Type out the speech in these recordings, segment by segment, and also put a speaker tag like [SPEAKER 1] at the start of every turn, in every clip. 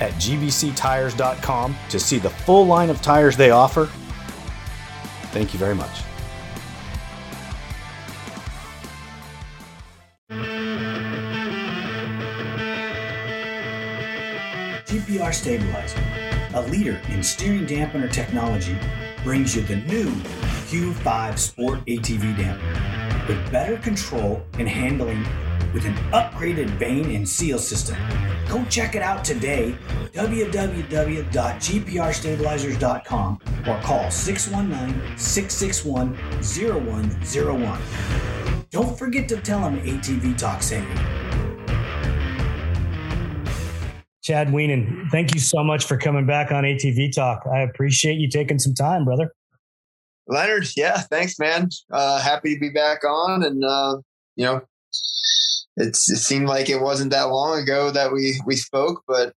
[SPEAKER 1] at gbctires.com to see the full line of tires they offer. Thank you very much.
[SPEAKER 2] GPR Stabilizer, a leader in steering dampener technology, brings you the new Q5 Sport ATV dampener with better control and handling with an upgraded vane and seal system. Go check it out today, www.gprstabilizers.com or call 619 661 0101. Don't forget to tell them ATV Talk sent you.
[SPEAKER 3] Chad Wienen, thank you so much for coming back on ATV Talk. I appreciate you taking some time, brother.
[SPEAKER 4] Leonard, yeah, thanks, man. Uh, happy to be back on, and uh, you know, it's it seemed like it wasn't that long ago that we we spoke, but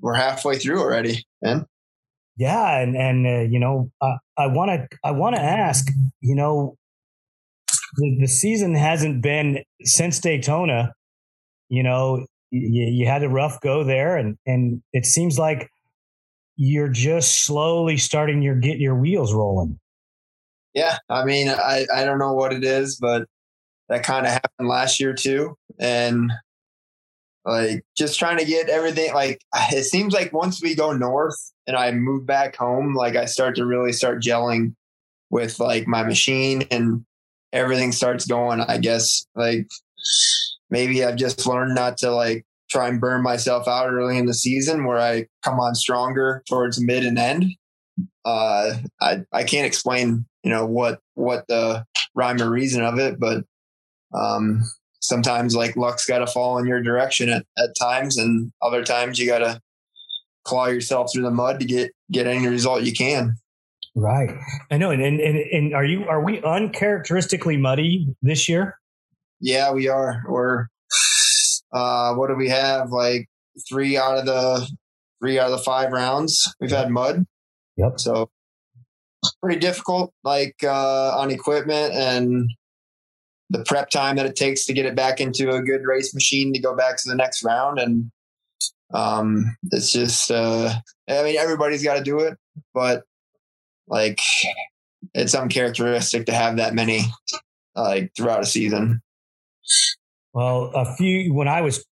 [SPEAKER 4] we're halfway through already, man.
[SPEAKER 3] Yeah, and and uh, you know, uh, I want to I want to ask, you know, the, the season hasn't been since Daytona. You know, you, you had a rough go there, and and it seems like you're just slowly starting your get your wheels rolling.
[SPEAKER 4] Yeah, I mean, I I don't know what it is, but that kind of happened last year too, and like just trying to get everything like it seems like once we go north and I move back home, like I start to really start gelling with like my machine and everything starts going. I guess like maybe I've just learned not to like try and burn myself out early in the season where I come on stronger towards mid and end. Uh, I I can't explain you know what what the rhyme or reason of it, but um, sometimes like luck's got to fall in your direction at, at times, and other times you got to claw yourself through the mud to get get any result you can.
[SPEAKER 3] Right. I know. And, and, and are you, are we uncharacteristically muddy this year?
[SPEAKER 4] Yeah, we are. We're, uh, what do we have? Like three out of the three out of the five rounds we've had mud.
[SPEAKER 3] Yep.
[SPEAKER 4] So pretty difficult, like, uh, on equipment and the prep time that it takes to get it back into a good race machine to go back to the next round. And, um, it's just, uh, I mean, everybody's got to do it, but like it's uncharacteristic to have that many like throughout a season.
[SPEAKER 3] Well, a few when I was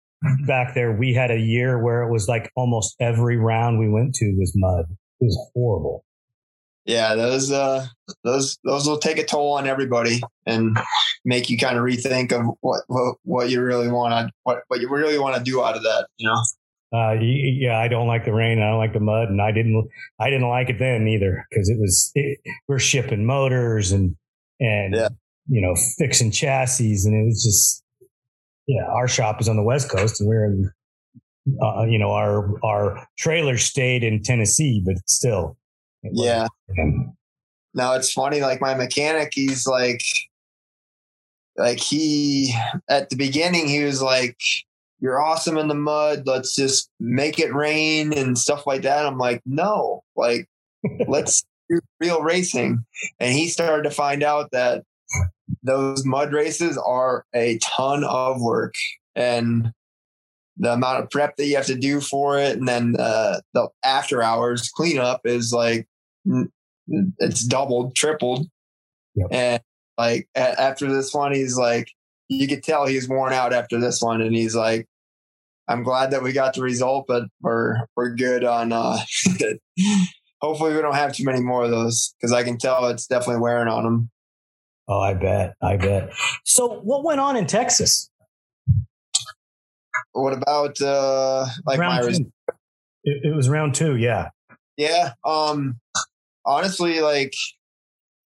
[SPEAKER 3] back there, we had a year where it was like almost every round we went to was mud. It was horrible.
[SPEAKER 4] Yeah, those uh those those will take a toll on everybody and make you kind of rethink of what what, what you really want to what what you really want to do out of that, you know.
[SPEAKER 3] Uh, yeah, I don't like the rain. I don't like the mud, and I didn't. I didn't like it then either because it was. It, we're shipping motors and and
[SPEAKER 4] Yeah.
[SPEAKER 3] you know fixing chassis, and it was just. Yeah, our shop is on the west coast, and we're in. Uh, you know, our our trailer stayed in Tennessee, but still.
[SPEAKER 4] Yeah. Now it's funny, like my mechanic, he's like, like he at the beginning he was like, "You're awesome in the mud. Let's just make it rain and stuff like that." I'm like, "No, like let's do real racing." And he started to find out that those mud races are a ton of work and the amount of prep that you have to do for it and then uh, the after hours cleanup is like it's doubled, tripled.
[SPEAKER 3] Yep.
[SPEAKER 4] And like a- after this one, he's like, you could tell he's worn out after this one, and he's like, I'm glad that we got the result, but we're we're good on uh hopefully we don't have too many more of those because I can tell it's definitely wearing on him.
[SPEAKER 3] Oh, I bet. I bet. So, what went on in Texas?
[SPEAKER 4] What about uh like
[SPEAKER 3] round
[SPEAKER 4] my res-
[SPEAKER 3] It, it was round two. Yeah.
[SPEAKER 4] yeah um honestly like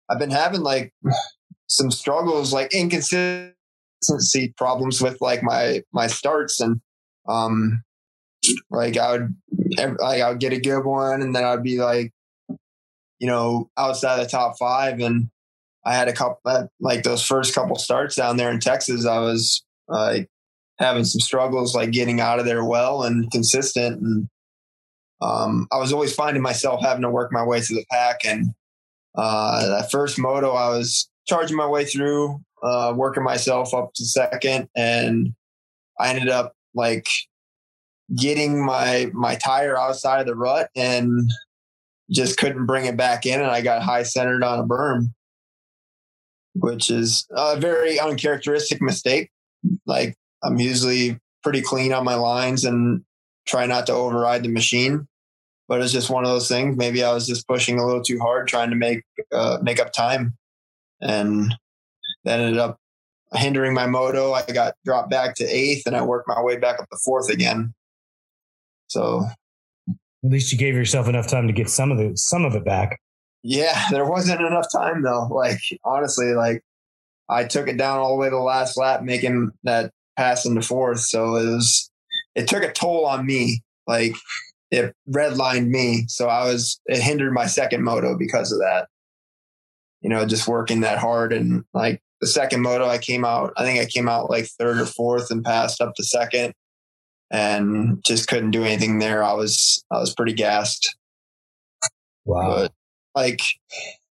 [SPEAKER 4] I've been having like some struggles like inconsistency problems with like my my starts and um like I would like I would get a good one and then I'd be like you know outside the top five and I had a couple like those first couple starts down there in Texas I was like having some struggles like getting out of there well and consistent and um I was always finding myself having to work my way through the pack and uh that first moto I was charging my way through uh working myself up to second and I ended up like getting my my tire outside of the rut and just couldn't bring it back in and I got high centered on a berm which is a very uncharacteristic mistake. Like I'm usually pretty clean on my lines and try not to override the machine but it's just one of those things maybe I was just pushing a little too hard trying to make uh, make up time and that ended up hindering my moto I got dropped back to eighth and I worked my way back up to fourth again so
[SPEAKER 3] At least you gave yourself enough time to get some of the some of it back.
[SPEAKER 4] yeah, there wasn't enough time though. Like honestly, like I took it down all the way to the last lap, making that pass into fourth. So it was it took a toll on me. Like it redlined me. So I was it hindered my second moto because of that. You know, just working that hard and like the second moto I came out, I think I came out like third or fourth and passed up to second and just couldn't do anything there. I was I was pretty gassed
[SPEAKER 3] Wow.
[SPEAKER 4] but like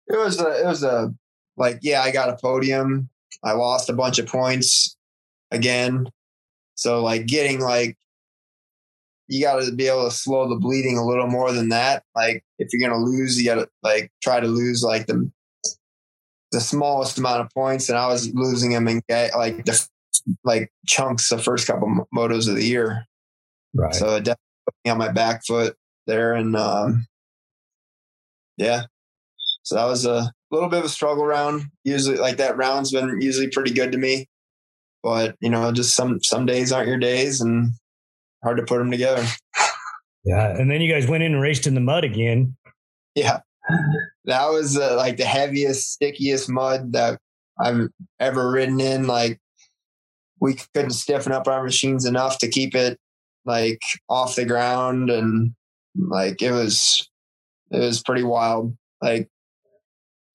[SPEAKER 4] it was a it was a like yeah i got a podium i lost a bunch of points again so like getting like you got to be able to slow the bleeding a little more than that like if you're gonna lose you got to like try to lose like the the smallest amount of points and i was losing them in like the like chunks the first couple motos of the year
[SPEAKER 3] right.
[SPEAKER 4] so it definitely put me on my back foot there. And um, yeah, so that was a little bit of a struggle round. Usually, like that round's been usually pretty good to me, but you know, just some some days aren't your days, and hard to put them together.
[SPEAKER 3] yeah. And then you guys went in and raced in the mud again.
[SPEAKER 4] Yeah, that was uh, like the heaviest, stickiest mud that I've ever ridden in. Like we couldn't stiffen up our machines enough to keep it like off the ground, and like it was, it was pretty wild. Like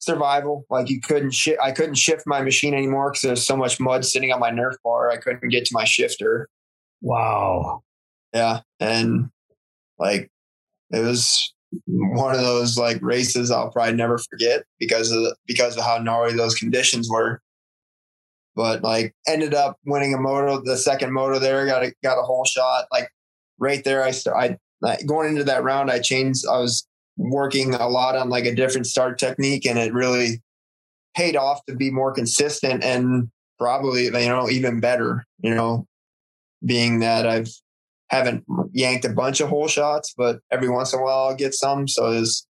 [SPEAKER 4] survival. Like you couldn't shift. I couldn't shift my machine anymore because there's so much mud sitting on my Nerf bar. I couldn't get to my shifter.
[SPEAKER 3] Wow.
[SPEAKER 4] Yeah, and like it was one of those like races I'll probably never forget because of the, because of how gnarly those conditions were. But like ended up winning a moto, the second moto there, got a got a hole shot. Like right there, I st- I going into that round, I changed. I was working a lot on like a different start technique, and it really paid off to be more consistent and probably you know even better. You know, being that I've haven't yanked a bunch of hole shots, but every once in a while I'll get some. So it's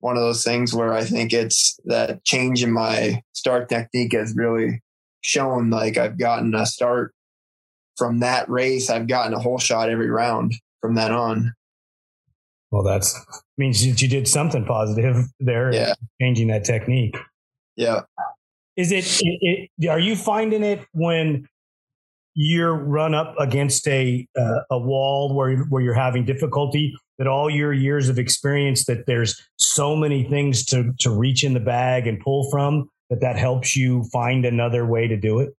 [SPEAKER 4] one of those things where I think it's that change in my start technique has really shown like I've gotten a start from that race. I've gotten a hole shot every round from that on.
[SPEAKER 3] Well, that's means you, you did something positive there.
[SPEAKER 4] Yeah.
[SPEAKER 3] Changing that technique.
[SPEAKER 4] Yeah.
[SPEAKER 3] Is it, it, it? Are you finding it when you're run up against a uh, a wall where where you're having difficulty? That all your years of experience, that there's so many things to to reach in the bag and pull from, that that helps you find another way to do it.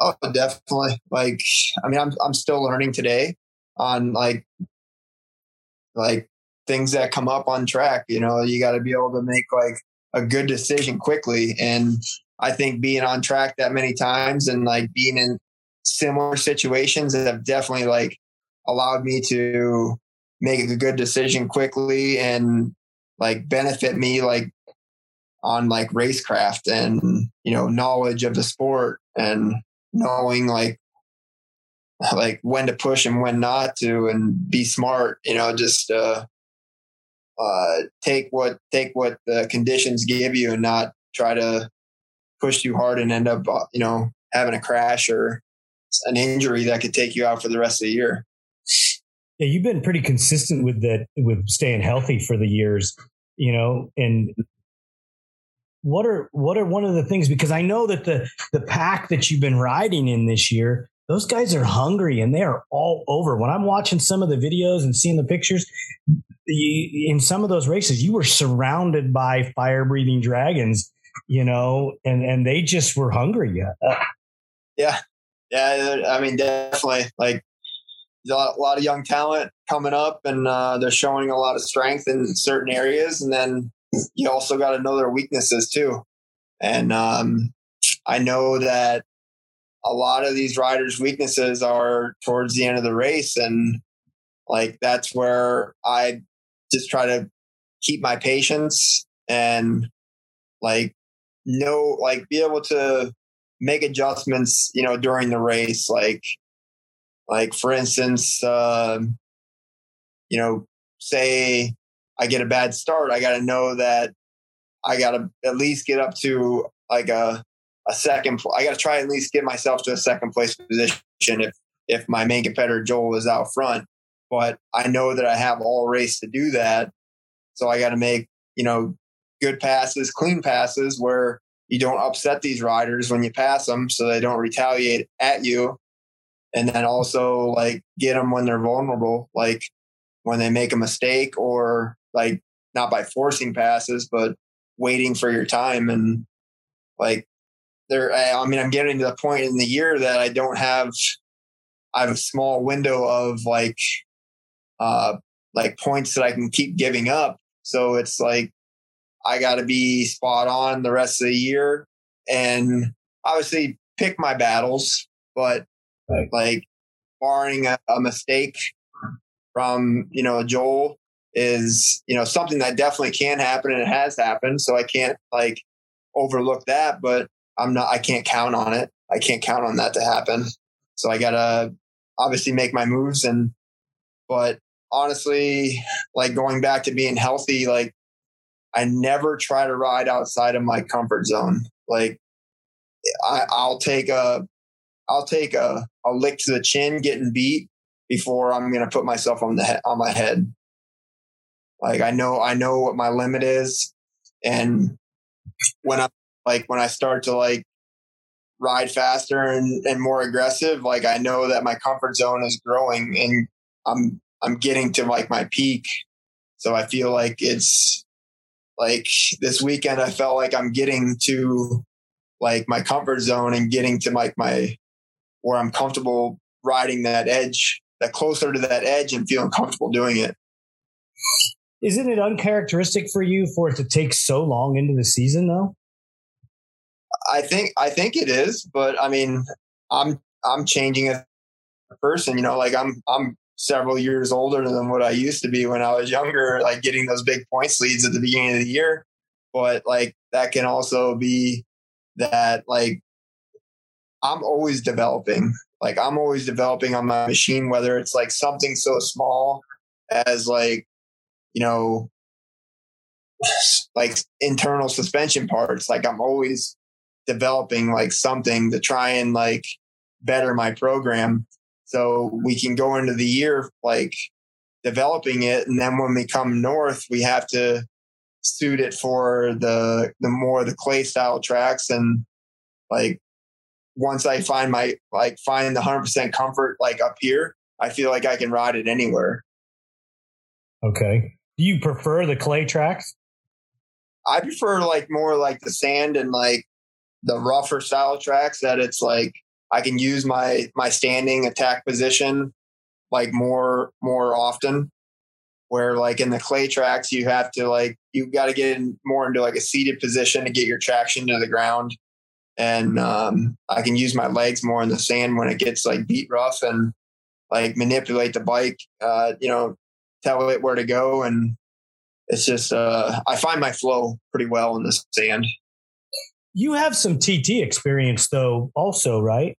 [SPEAKER 4] Oh, definitely. Like, I mean, I'm I'm still learning today on like like things that come up on track. You know, you got to be able to make like a good decision quickly. And I think being on track that many times and like being in similar situations that have definitely like allowed me to make a good decision quickly and like benefit me like on like racecraft and you know knowledge of the sport and knowing like like when to push and when not to and be smart you know just uh uh, take what take what the conditions give you and not try to push too hard and end up uh, you know having a crash or an injury that could take you out for the rest of the year.
[SPEAKER 3] Yeah, you've been pretty consistent with that with staying healthy for the years, you know, and what are what are one of the things because I know that the the pack that you've been riding in this year, those guys are hungry and they are all over. When I'm watching some of the videos and seeing the pictures, you, in some of those races, you were surrounded by fire breathing dragons, you know, and and they just were hungry.
[SPEAKER 4] Uh, yeah. Yeah, yeah. I mean, definitely. Like a lot, a lot of young talent coming up, and uh, they're showing a lot of strength in certain areas, and then you also got to know their weaknesses too. And um, I know that a lot of these riders' weaknesses are towards the end of the race, and like that's where I just try to keep my patience and like know like be able to make adjustments you know during the race like like for instance uh, you know say I get a bad start, I got to know that I got to at least get up to like a a second. I got to try at least get myself to a second place position if if my main competitor Joel is out front. But I know that I have all race to do that, so I got to make you know good passes, clean passes where you don't upset these riders when you pass them, so they don't retaliate at you. And then also like get them when they're vulnerable, like when they make a mistake or like not by forcing passes, but waiting for your time. And like there, I mean, I'm getting to the point in the year that I don't have, I have a small window of like, uh, like points that I can keep giving up. So it's like, I got to be spot on the rest of the year and obviously pick my battles, but right. like barring a, a mistake from, you know, Joel is you know something that definitely can happen and it has happened so i can't like overlook that but i'm not i can't count on it i can't count on that to happen so i gotta obviously make my moves and but honestly like going back to being healthy like i never try to ride outside of my comfort zone like I, i'll take a i'll take a, a lick to the chin getting beat before i'm going to put myself on the he- on my head like I know I know what my limit is, and when I like when I start to like ride faster and, and more aggressive, like I know that my comfort zone is growing and I'm I'm getting to like my peak. So I feel like it's like this weekend I felt like I'm getting to like my comfort zone and getting to like my where I'm comfortable riding that edge, that closer to that edge and feeling comfortable doing it.
[SPEAKER 3] Isn't it uncharacteristic for you for it to take so long into the season though?
[SPEAKER 4] I think I think it is, but I mean, I'm I'm changing as a person, you know, like I'm I'm several years older than what I used to be when I was younger, like getting those big points leads at the beginning of the year. But like that can also be that like I'm always developing. Like I'm always developing on my machine, whether it's like something so small as like you know, like internal suspension parts. Like I'm always developing like something to try and like better my program. So we can go into the year like developing it. And then when we come north, we have to suit it for the, the more the clay style tracks. And like, once I find my, like find the hundred percent comfort, like up here, I feel like I can ride it anywhere.
[SPEAKER 3] Okay. Do you prefer the clay tracks?
[SPEAKER 4] I prefer like more like the sand and like the rougher style tracks that it's like I can use my my standing attack position like more more often. Where like in the clay tracks you have to like you've got to get in more into like a seated position to get your traction to the ground, and um, I can use my legs more in the sand when it gets like beat rough and like manipulate the bike. Uh, you know, tell it where to go and it's just uh, I find my flow pretty well in the sand.
[SPEAKER 3] You have some TT experience though, also, right?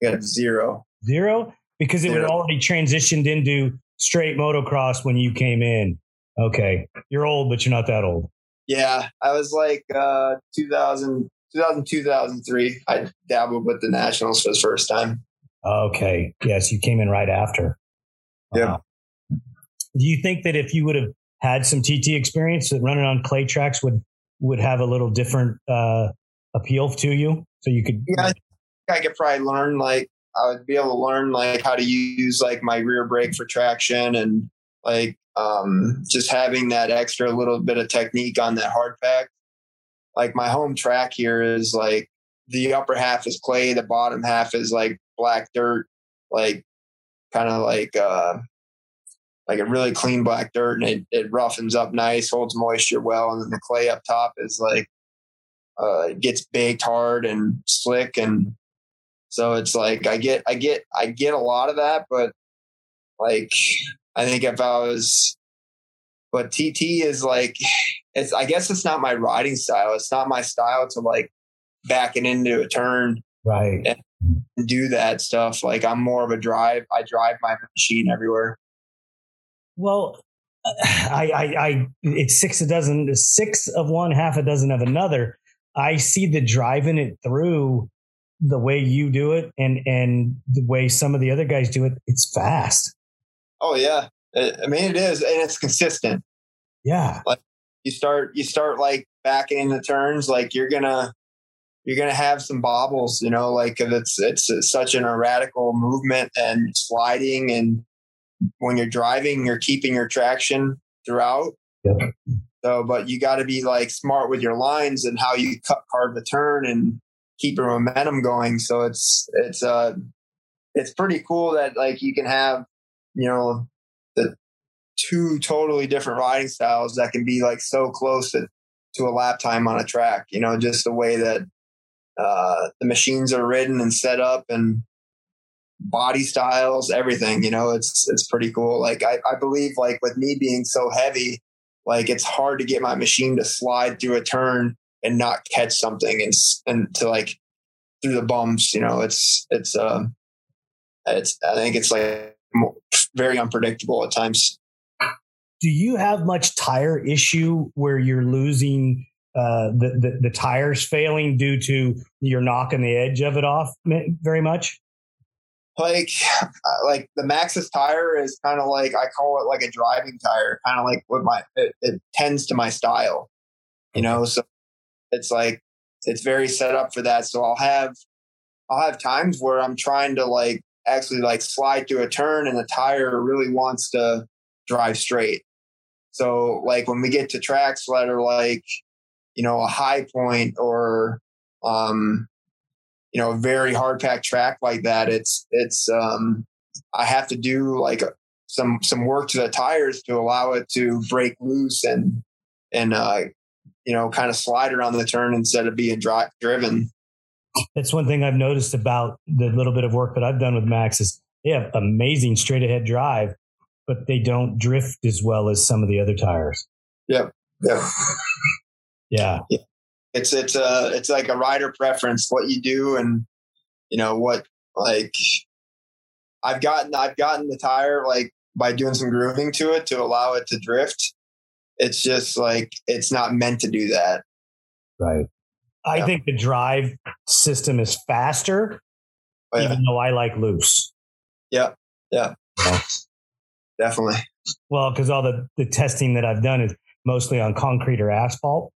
[SPEAKER 4] Yeah, zero.
[SPEAKER 3] Zero? Because it zero. was already transitioned into straight motocross when you came in. Okay. You're old, but you're not that old.
[SPEAKER 4] Yeah, I was like uh, 2000, 2000, 2003. I dabbled with the Nationals for the first time.
[SPEAKER 3] Okay. Yes, you came in right after.
[SPEAKER 4] Yeah.
[SPEAKER 3] Do you think that if you would have had some TT experience, that running on clay tracks would would have a little different uh, appeal to you? So you could.
[SPEAKER 4] Yeah, I, could probably learn like I would be able to learn like how to use like my rear brake for traction and like um, just having that extra little bit of technique on that hard pack. Like my home track here is like the upper half is clay, the bottom half is like black dirt, like kind of like uh, like a really clean black dirt, and it, it roughens up nice, holds moisture well, and then the clay up top is like uh, it gets baked hard and slick, and so it's like I get I get I get a lot of that, but like I think if I was, but TT is like it's I guess it's not my riding style. It's not my style to like back it into a turn
[SPEAKER 3] Right.
[SPEAKER 4] and do that stuff. Like I'm more of a drive. I drive my machine everywhere.
[SPEAKER 3] Well, I, I, I, it's six a dozen, six of one, half a dozen of another. I see the driving it through the way you do it and, and the way some of the other guys do it. It's fast.
[SPEAKER 4] Oh yeah, I mean it is, and it's consistent.
[SPEAKER 3] Yeah.
[SPEAKER 4] like You start you start like backing into turns, like you're gonna you're gonna have some bobbles, you know, like it's it's such an erratical movement and sliding, and when you're driving, you're keeping your traction throughout.
[SPEAKER 3] Yep.
[SPEAKER 4] So, but you got to be like smart with your lines and how you cut carve the turn and keep your momentum going. So it's it's uh it's pretty cool that like you can have you know the two totally different riding styles that can be like so close to, to a lap time on a track. You know, just the way that uh, the machines are ridden and set up and body styles, everything. You know, it's it's pretty cool. Like I, I believe like with me being so heavy, like it's hard to get my machine to slide through a turn and not catch something and and to like through the bumps. You know, it's it's um it's I think it's like very unpredictable at times.
[SPEAKER 3] Do you have much tire issue where you're losing uh, the, the, the tires failing due to you're knocking the edge of it off very much?
[SPEAKER 4] like uh, like the Maxxis tire is kind of like I call it like a driving tire, kind of like what my it, it tends to my style, you know. So it's like it's very set up for that. So I'll have I'll have times where I'm trying to like actually like slide through a turn and the tire really wants to drive straight. So like when we get to tracks that are like you know a high point or um you know a very hard packed track like that it's it's um i have to do like some some work to the tires to allow it to break loose and and uh you know kind of slide around the turn instead of being dri- driven
[SPEAKER 3] That's one thing I've noticed about the little bit of work that I've done with Maxxis they have amazing straight ahead drive, but they don't drift as well as some of the other tires.
[SPEAKER 4] yeah
[SPEAKER 3] Yeah.
[SPEAKER 4] it's it's uh it's like a rider preference what you do and you know what like i've gotten i've gotten the tire like by doing some grooving to it to allow it to drift it's just like it's not meant to do that
[SPEAKER 3] Right. I
[SPEAKER 4] Yeah.
[SPEAKER 3] think the drive system is faster,
[SPEAKER 4] but yeah,
[SPEAKER 3] even though I like loose.
[SPEAKER 4] yeah yeah definitely
[SPEAKER 3] Well, because all the, the testing that I've done is mostly on concrete or asphalt.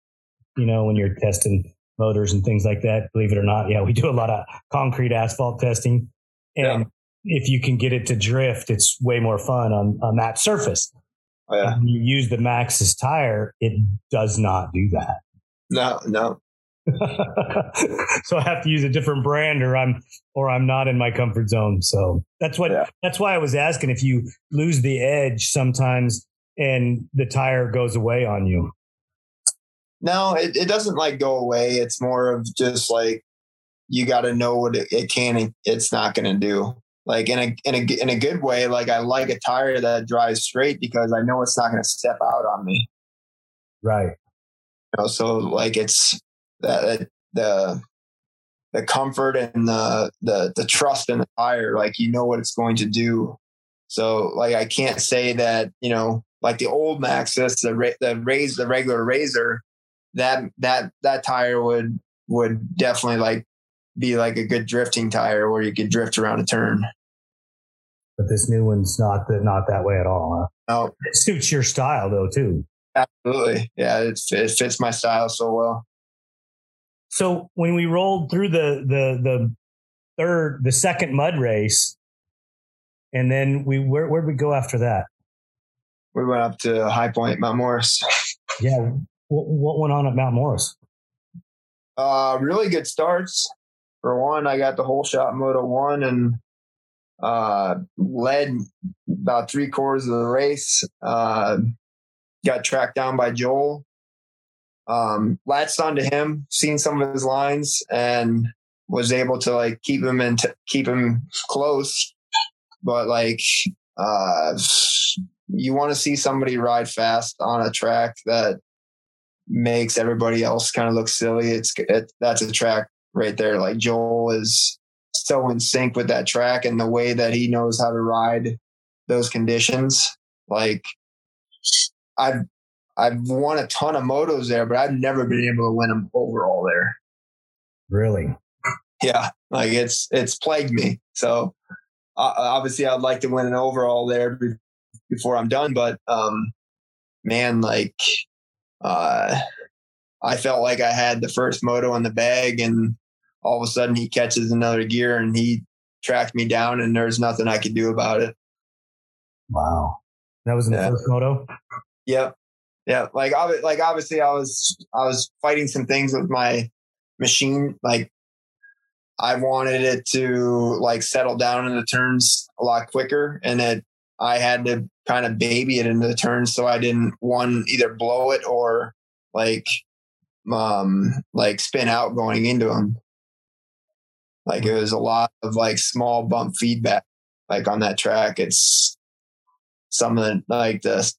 [SPEAKER 3] You know, when you're testing motors and things like that, believe it or not, yeah, we do a lot of concrete asphalt testing. And if you can get it to drift, it's way more fun on, on that surface.
[SPEAKER 4] Oh, yeah
[SPEAKER 3] When you use the Maxxis tire, it does not do that.
[SPEAKER 4] no no
[SPEAKER 3] so I have to use a different brand or I'm or I'm not in my comfort zone. So that's what
[SPEAKER 4] Yeah.
[SPEAKER 3] that's why I was asking if you lose the edge sometimes and the tire goes away on you.
[SPEAKER 4] no it, it doesn't like go away it's more of just like you got to know what it, it can and it's not going to do like in a in a in a good way like i like a tire that drives straight because i know it's not going to step out on me
[SPEAKER 3] Right.
[SPEAKER 4] you know so like it's that the the comfort and the the the trust in the tire like you know what it's going to do so like i can't say that you know like the old Maxxis, the the raise the regular Razr, that that that tire would would definitely like be like a good drifting tire where you could drift around a turn.
[SPEAKER 3] But this new one's not that not that way at all.
[SPEAKER 4] Huh? No,
[SPEAKER 3] it suits your style though too.
[SPEAKER 4] Absolutely, yeah, it, it fits my style so well.
[SPEAKER 3] So when we rolled through the the the third, the second mud race, and then we where where'd we go after that?
[SPEAKER 4] We went up to High Point, Mount Morris.
[SPEAKER 3] yeah, what, what went on at Mount Morris?
[SPEAKER 4] Uh, really good starts. For one, I got the hole shot Moto One and uh, led about three quarters of the race. Uh, got tracked down by Joel. Um, latched onto him, seen some of his lines, and was able to like keep him and keep him close. But like, uh, you want to see somebody ride fast on a track that makes everybody else kind of look silly. It's it, that's a track right there. Like Joel is so in sync with that track and the way that he knows how to ride those conditions. Like I've I've won a ton of motos there, but I've never been able to win them overall there.
[SPEAKER 3] Really?
[SPEAKER 4] Yeah, like it's it's plagued me. So uh, obviously, I'd like to win an overall there before I'm done. But um, man, like uh, I felt like I had the first moto in the bag, and all of a sudden he catches another gear and he tracked me down, and there's nothing I could do about it.
[SPEAKER 3] Wow, that was in yeah. the first moto.
[SPEAKER 4] Yep, yeah. Like, like obviously, I was I was fighting some things with my machine, like I wanted it to like settle down in the turns a lot quicker and that I had to kind of baby it into the turns so I didn't one either blow it or like um like spin out going into them. Like it was a lot of like small bump feedback like on that track. It's some of the like the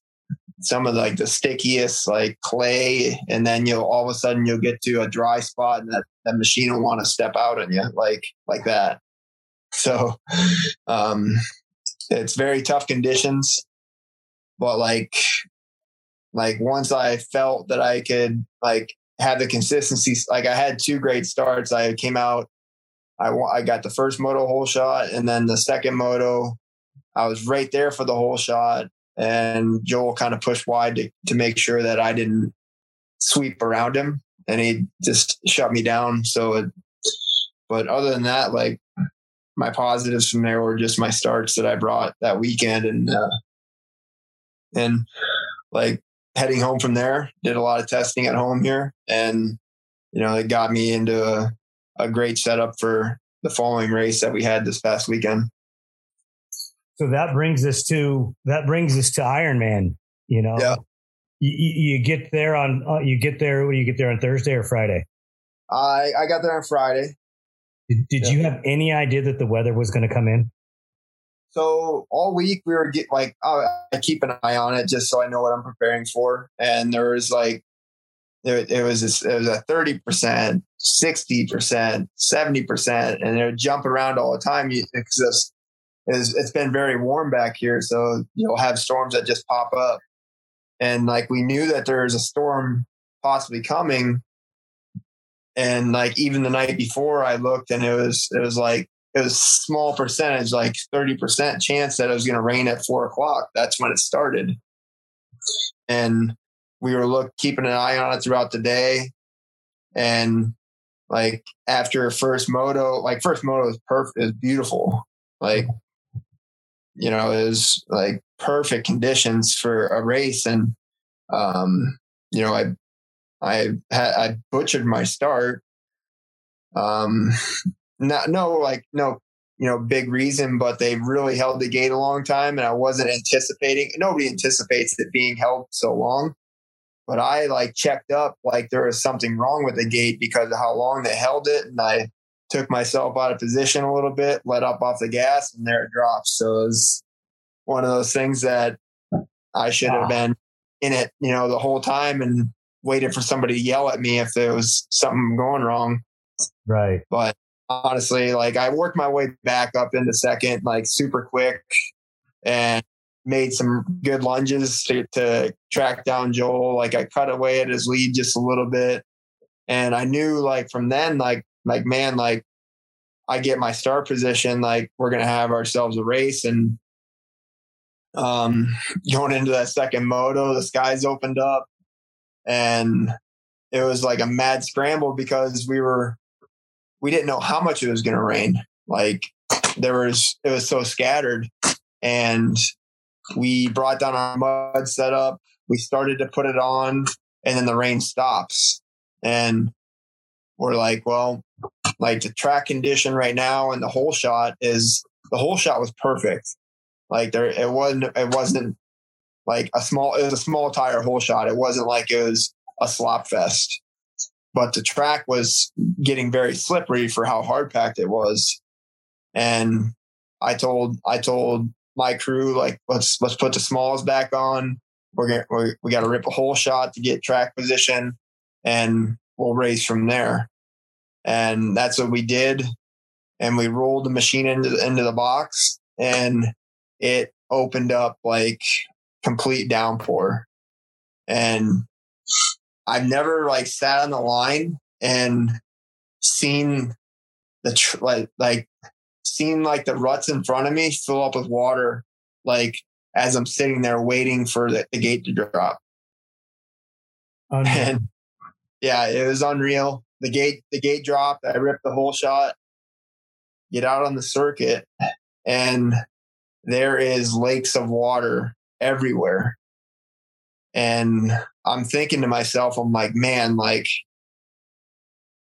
[SPEAKER 4] some of the, like the stickiest like clay and then you'll all of a sudden you'll get to a dry spot and that, that machine will want to step out on you like like that. So um it's very tough conditions but like like once i felt that i could like have the consistency like i had two great starts. I came out i i got the first moto hole shot and then the second moto i was right there for the hole shot and Joel kind of pushed wide to, to make sure that I didn't sweep around him and he just shut me down. So, it, but other than that, like my positives from there were just my starts that I brought that weekend and, uh, and like heading home from there, did a lot of testing at home here and, you know, it got me into a, a great setup for the following race that we had this past weekend.
[SPEAKER 3] So that brings us to that brings us to Ironman. You know,
[SPEAKER 4] yeah.
[SPEAKER 3] you, you get there on uh, you get there. What do you get there on Thursday or Friday?
[SPEAKER 4] I I got there on Friday.
[SPEAKER 3] Did, did yeah. you have any idea that the weather was going to come in?
[SPEAKER 4] So all week we were get like I keep an eye on it just so I know what I'm preparing for. And there was like it, it was this, it was a thirty percent, sixty percent, seventy percent, and they're jumping around all the time. Because is it's been very warm back here, so you'll have storms that just pop up. And like we knew that there was a storm possibly coming, and like even the night before, I looked and it was it was like it was small percentage, like thirty percent chance that it was going to rain at four o'clock. That's when it started, and we were look keeping an eye on it throughout the day, and like after first moto, like first moto is perfect, is beautiful. Like you know, was like perfect conditions for a race. And, um, you know, I, I had, I butchered my start. Um, not, no, like, no, you know, big reason, but they really held the gate a long time and I wasn't anticipating, nobody anticipates it being held so long. But I like checked up like there was something wrong with the gate because of how long they held it. And I took myself out of position a little bit, let up off the gas, and there it drops. So it was one of those things that I should have been in it, you know, the whole time and waited for somebody to yell at me if there was something going wrong.
[SPEAKER 3] Right.
[SPEAKER 4] But honestly, like I worked my way back up into second, like super quick and made some good lunges to, to track down Joel. Like I cut away at his lead just a little bit. And I knew like from then, like, like, man, like I get my start position, like we're going to have ourselves a race. And um, going into that second moto, the skies opened up and it was like a mad scramble because we were, we didn't know how much it was going to rain. Like there was, it was so scattered and we brought down our mud setup. We started to put it on and then the rain stops and we're like, well, like the track condition right now and the whole shot is the whole shot was perfect. Like there, it wasn't, it wasn't like a small, it was a small tire hole shot. It wasn't like it was a slop fest, but the track was getting very slippery for how hard packed it was. And I told, I told my crew, like, let's, let's put the smalls back on. We're going to, we got to rip a hole shot to get track position and we'll race from there. And that's what we did. And we rolled the machine into the, into the box and it opened up like complete downpour. And I've never like sat on the line and seen the tr- like like seen like the ruts in front of me fill up with water like as I'm sitting there waiting for the, the gate to drop. And yeah, it was unreal. The gate, the gate dropped. I ripped the hole shot, get out on the circuit, and there is lakes of water everywhere. And I'm thinking to myself, I'm like, man, like,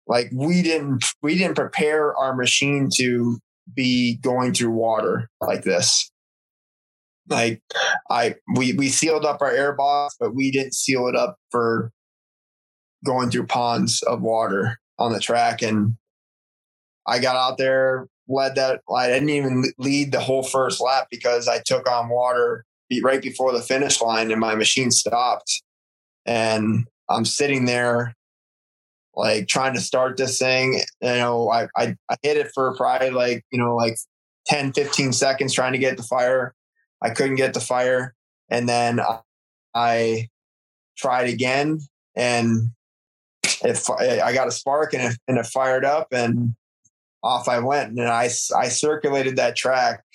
[SPEAKER 4] like we didn't, we didn't prepare our machine to be going through water like this. Like I, we, we sealed up our air box, but we didn't seal it up for going through ponds of water on the track. And I got out there, led that. I didn't even lead the whole first lap because I took on water right before the finish line and my machine stopped. And I'm sitting there like trying to start this thing. You know, I, I, I hit it for probably like, you know, like 10, 15 seconds trying to get the fire. I couldn't get the fire. And then I tried again and I got a spark and it, and it fired up and off I went. And I, I circulated that track.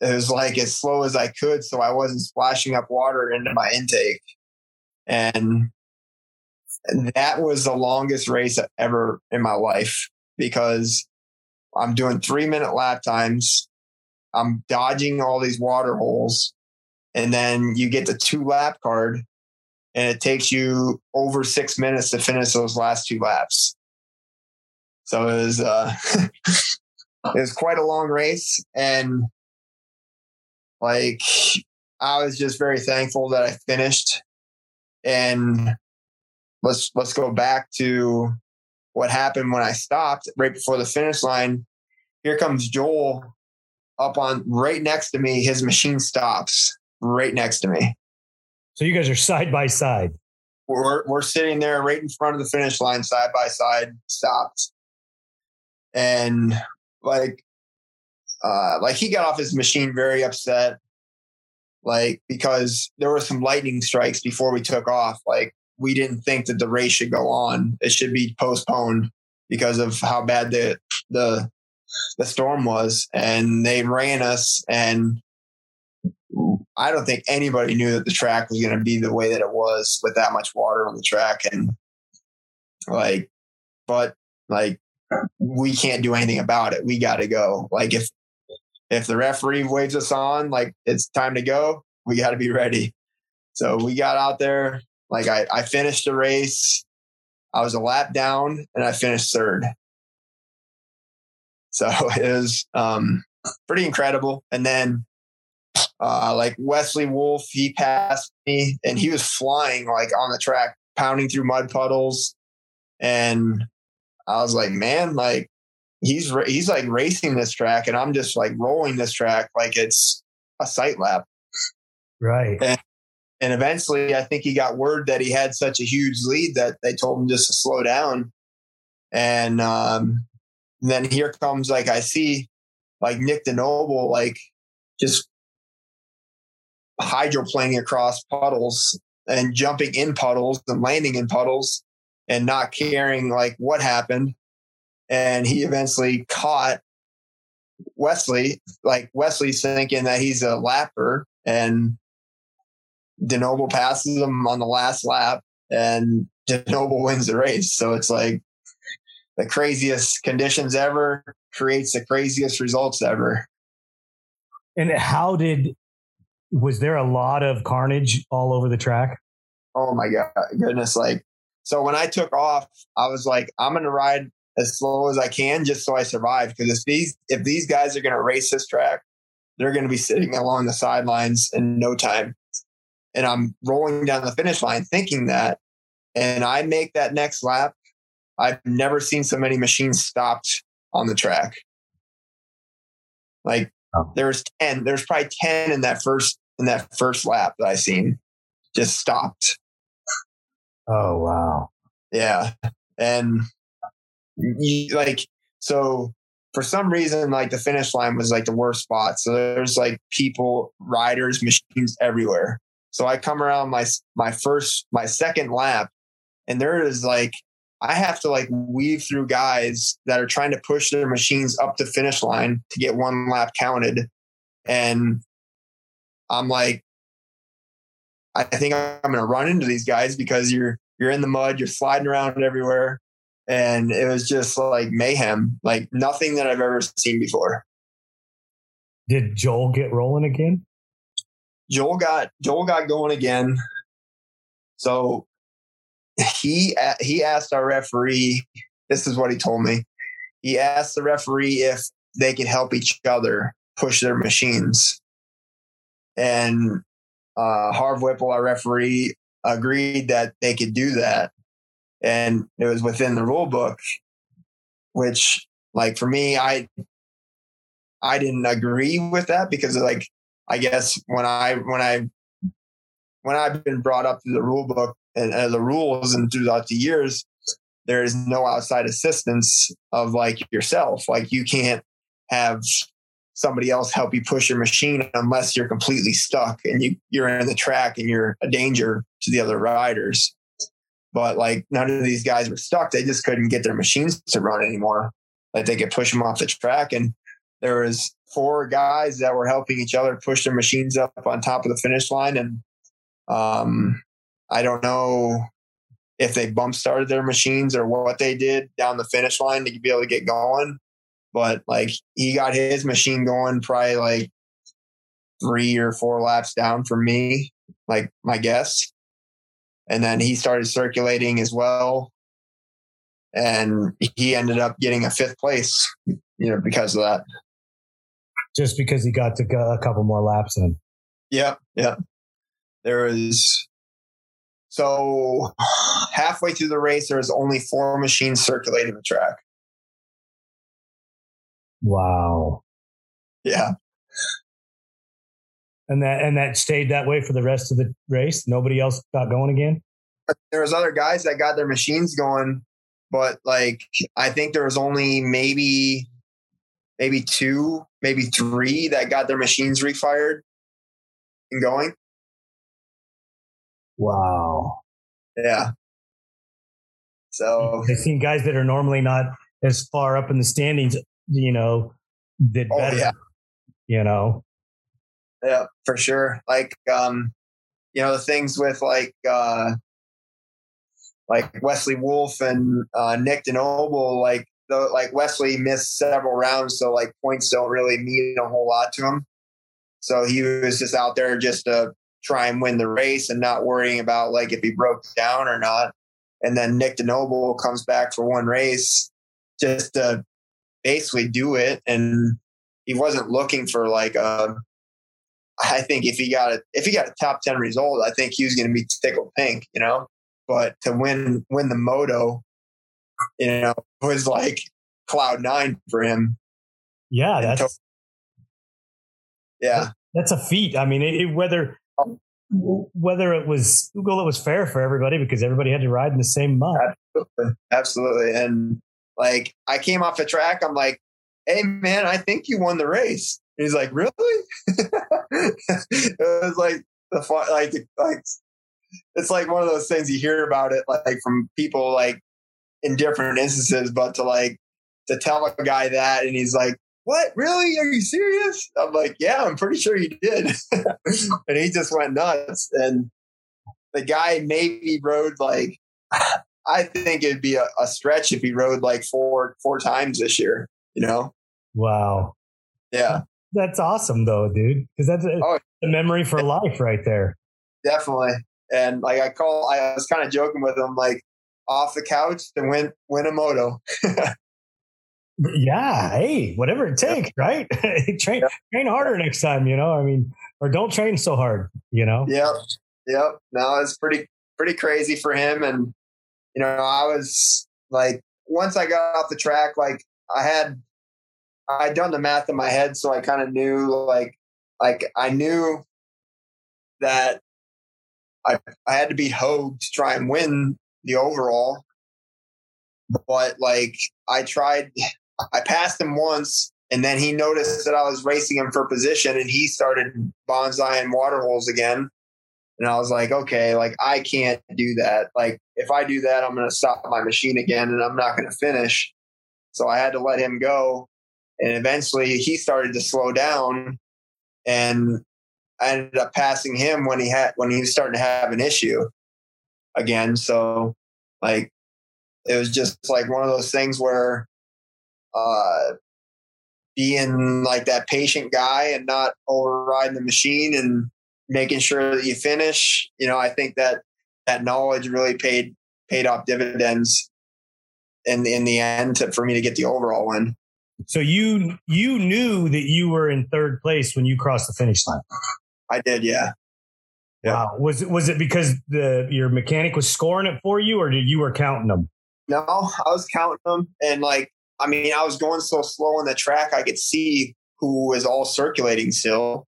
[SPEAKER 4] It was like as slow as I could. So I wasn't splashing up water into my intake. And that was the longest race ever in my life because I'm doing three minute lap times. I'm dodging all these water holes. And then you get the two lap card and it takes you over six minutes to finish those last two laps. So it was uh, it was quite a long race, and like I was just very thankful that I finished. And let's let's go back to what happened when I stopped right before the finish line. Here comes Joel up on right next to me. His machine stops right next to me.
[SPEAKER 3] So you guys are side by side.
[SPEAKER 4] We're we're sitting there right in front of the finish line, side by side, stopped, and like, uh, like he got off his machine very upset, like because there were some lightning strikes before we took off. Like we didn't think that the race should go on; it should be postponed because of how bad the the the storm was, and they ran us and I don't think anybody knew that the track was going to be the way that it was with that much water on the track. And like, but like, we can't do anything about it. We got to go. Like, if, if the referee waves us on, like it's time to go, we got to be ready. So we got out there. Like, I, I finished the race. I was a lap down and I finished third. So it was um, pretty incredible. And then uh, like Wesley Wolf, he passed me and he was flying like on the track, pounding through mud puddles. And I was like, man, like he's he's like racing this track, and I'm just like rolling this track like it's a sight lap.
[SPEAKER 3] Right.
[SPEAKER 4] And, and eventually, I think he got word that he had such a huge lead that they told him just to slow down. And um, then here comes like I see like Nick DeNoble like just hydroplaning across puddles and jumping in puddles and landing in puddles and not caring like what happened. And he eventually caught Wesley, like Wesley's thinking that he's a lapper and DeNoble passes him on the last lap and DeNoble wins the race. So it's like the craziest conditions ever creates the craziest results ever.
[SPEAKER 3] And how did was there a lot of carnage all over the track?
[SPEAKER 4] Oh my god, goodness! Like, so when I took off, I was like, I'm going to ride as slow as I can just so I survive. Because if these if these guys are going to race this track, they're going to be sitting along the sidelines in no time. And I'm rolling down the finish line thinking that, and I make that next lap. I've never seen so many machines stopped on the track. Like oh. there's 10, there's probably 10 in that first in that first lap that I seen just stopped.
[SPEAKER 3] Oh wow.
[SPEAKER 4] Yeah. And you, like so for some reason like the finish line was like the worst spot. So there's like people, riders, machines everywhere. So I come around my my first my second lap and there is like I have to like weave through guys that are trying to push their machines up the finish line to get one lap counted. And I'm like, I think I'm to run into these guys because you're, you're in the mud, you're sliding around everywhere. And it was just like mayhem, like nothing that I've ever seen before.
[SPEAKER 3] Did Joel get rolling again?
[SPEAKER 4] Joel got, Joel got going again. So he he asked our referee. This is what he told me. He asked the referee if they could help each other push their machines, and uh, Harv Whipple, our referee, agreed that they could do that, and it was within the rule book. Which, like for me, I I didn't agree with that because, like, I guess when I when I when I've been brought up through the rule book, and, and the rules and throughout the years, there is no outside assistance of like yourself. Like you can't have somebody else help you push your machine unless you're completely stuck and you, you're in the track and you're a danger to the other riders. But like none of these guys were stuck. They just couldn't get their machines to run anymore. Like they could push them off the track. And there was four guys that were helping each other push their machines up on top of the finish line. And um, I don't know if they bump started their machines or what they did down the finish line to be able to get going. But like he got his machine going probably like three or four laps down from me, like my guess. And then he started circulating as well. And he ended up getting a fifth place, you know, because of that.
[SPEAKER 3] Just because he got to go a couple more laps in.
[SPEAKER 4] Yeah, yeah. There is so halfway through the race, there was only four machines circulating the track.
[SPEAKER 3] Wow.
[SPEAKER 4] Yeah.
[SPEAKER 3] And that and that stayed that way for the rest of the race. Nobody else got going again.
[SPEAKER 4] There was other guys that got their machines going, but like I think there was only maybe maybe two, maybe three that got their machines refired and going.
[SPEAKER 3] Wow.
[SPEAKER 4] Yeah. So
[SPEAKER 3] I've seen guys that are normally not as far up in the standings, you know, did oh, better. Yeah. You know.
[SPEAKER 4] Yeah, for sure. Like um, you know, the things with like uh like Wesley Wolf and uh Nick DeNoble, like the like Wesley missed several rounds, so like points don't really mean a whole lot to him. So he was just out there just to try and win the race and not worrying about like if he broke down or not. And then Nick DeNoble comes back for one race just to basically do it. And he wasn't looking for like a, I think if he got a, if he got a top 10 result, I think he was going to be tickled pink, you know, but to win, win the moto, you know, was like cloud nine for him.
[SPEAKER 3] Yeah. That's,
[SPEAKER 4] yeah.
[SPEAKER 3] That's a feat. I mean, it, whether whether it was Google, it was fair for everybody because everybody had to ride in the same mud.
[SPEAKER 4] Absolutely. Absolutely. And like, I came off the track. I'm like, Hey man, I think you won the race. he's like, really? it was like, the fun, like like it's like one of those things you hear about it like from people like in different instances, but to like to tell a guy that and he's like, What, really? Are you serious? I'm like, Yeah, I'm pretty sure you did. and he just went nuts. And the guy maybe rode like I think it'd be a, a stretch if he rode like four four times this year, you know?
[SPEAKER 3] Wow.
[SPEAKER 4] Yeah.
[SPEAKER 3] That's awesome though, dude. Because that's a,
[SPEAKER 4] Oh.
[SPEAKER 3] a memory for life right there.
[SPEAKER 4] Definitely. And like I call I was kind of joking with him, like off the couch to win win a moto.
[SPEAKER 3] Yeah. Hey, whatever it takes, right? train train harder next time, you know. I mean, or don't train so hard, you know.
[SPEAKER 4] Yep. Yep. No, it's pretty pretty crazy for him. And you know, I was like once I got off the track, like I had I'd done the math in my head, so I kind of knew like like I knew that I I had to be hoed to try and win the overall. But like I tried I passed him once and then he noticed that I was racing him for position and he started bonsai and water holes again. And I was like, okay, like I can't do that. Like if I do that, I'm going to stop my machine again and I'm not going to finish. So I had to let him go. And eventually he started to slow down and I ended up passing him when he had, when he was starting to have an issue again. So like it was just like one of those things where, uh, being like that patient guy and not overriding the machine and making sure that you finish. You know, I think that that knowledge really paid paid off dividends in in the end to, for me to get the overall win.
[SPEAKER 3] So you you knew that you were in third place when you crossed the finish line.
[SPEAKER 4] I did, yeah. Yeah.
[SPEAKER 3] Wow. Was it was it because the your mechanic was scoring it for you, or did you were counting them?
[SPEAKER 4] No, I was counting them, and like I mean, I was going so slow on the track, I could see who was all circulating still.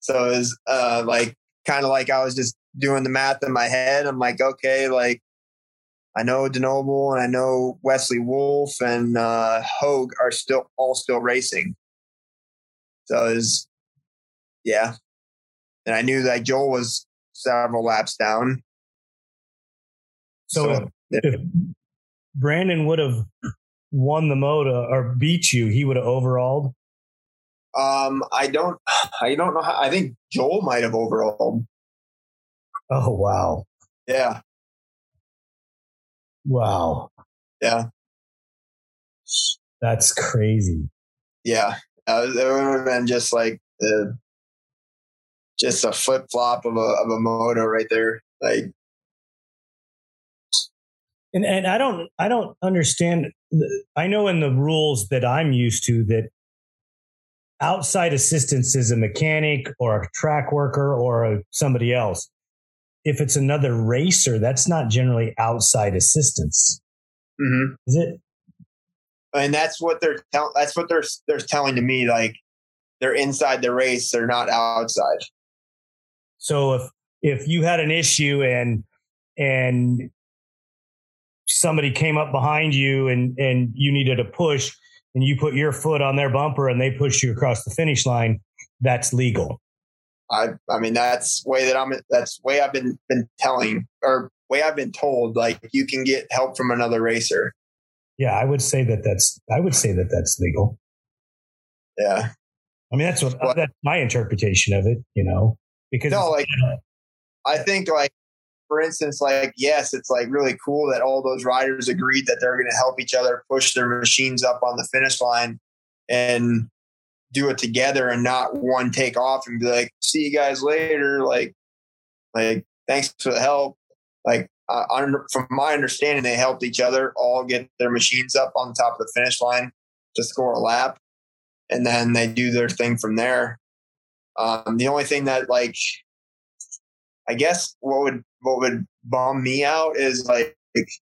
[SPEAKER 4] So it was uh, like kind of like I was just doing the math in my head. I'm like, okay, like I know DeNoble and I know Wesley Wolf and uh, Hogue are still all still racing. So it was, yeah. And I knew that Joel was several laps down.
[SPEAKER 3] So,
[SPEAKER 4] So,
[SPEAKER 3] if, if Brandon would have won the moto or beat you, he would have overalled.
[SPEAKER 4] Um, I don't, I don't know how. I think Joel might have overall.
[SPEAKER 3] Oh wow,
[SPEAKER 4] Yeah,
[SPEAKER 3] wow,
[SPEAKER 4] yeah,
[SPEAKER 3] that's crazy.
[SPEAKER 4] yeah. Uh, it would have been just like the, just a flip flop of a of a moto right there. Like,
[SPEAKER 3] And and I don't I don't understand. I know in the rules that I'm used to that outside assistance is a mechanic or a track worker or a, somebody else. If it's another racer, that's not generally outside assistance,
[SPEAKER 4] mhm.
[SPEAKER 3] is it?
[SPEAKER 4] and that's what they're tell- that's what they're they're telling to me. Like, they're inside the race. They're not outside.
[SPEAKER 3] So if if you had an issue and and somebody came up behind you and and you needed a push and you put your foot on their bumper and they push you across the finish line, that's legal.
[SPEAKER 4] I I mean that's way that I'm that's way I've been been telling or way I've been told like you can get help from another racer.
[SPEAKER 3] Yeah, I would say that that's I would say that that's legal.
[SPEAKER 4] Yeah.
[SPEAKER 3] I mean, that's what
[SPEAKER 4] What?
[SPEAKER 3] that's my interpretation of it. You know, because
[SPEAKER 4] No, like I think like for instance like yes, it's like really cool that all those riders agreed that they're going to help each other push their machines up on the finish line and do it together and not one take off and be like see you guys later like like thanks for the help. Like uh, under, from my understanding they helped each other all get their machines up on top of the finish line to score a lap and then they do their thing from there um, the only thing that like i guess what would what would bum me out is like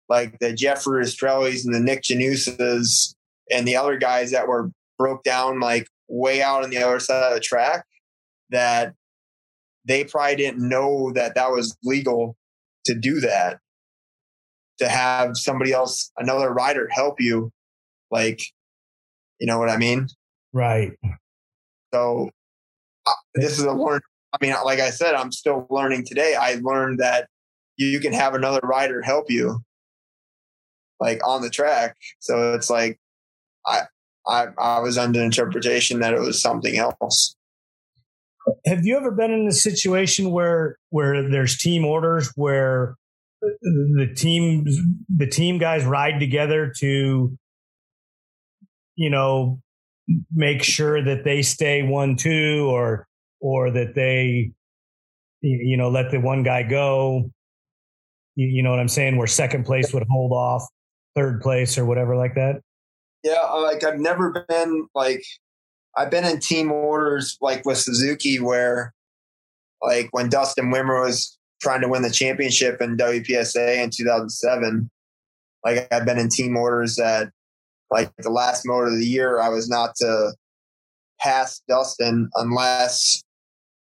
[SPEAKER 4] like the Jeffrey Estrellis and the Nick Janusas and the other guys that were broke down like way out on the other side of the track that they probably didn't know that that was legal to do that to have somebody else another rider help you like you know what i mean
[SPEAKER 3] right.
[SPEAKER 4] so this is a learned I mean, like I said, I'm still learning today. I learned that you can have another rider help you, like on the track. So it's like I I I was under interpretation that it was something else.
[SPEAKER 3] Have you ever been in a situation where where there's team orders where the team the team guys ride together to you know make sure that they stay one two or or that they you know let the one guy go. You, know what i'm saying? Where second place would hold off third place or whatever like that?
[SPEAKER 4] Yeah uh, like i've never been like i've been in team orders like with suzuki where like when dustin wimmer was trying to win the championship in wpsa in 2007 like i've been in team orders that like the last moto of the year. I was not to pass dustin unless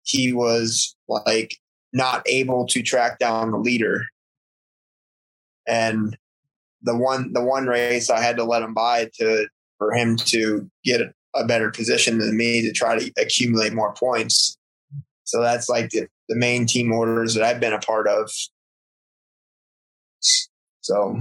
[SPEAKER 4] he was like not able to track down the leader. And the one the one race I had to let him by to for him to get a better position than me to try to accumulate more points. So that's like the, the main team orders that I've been a part of. So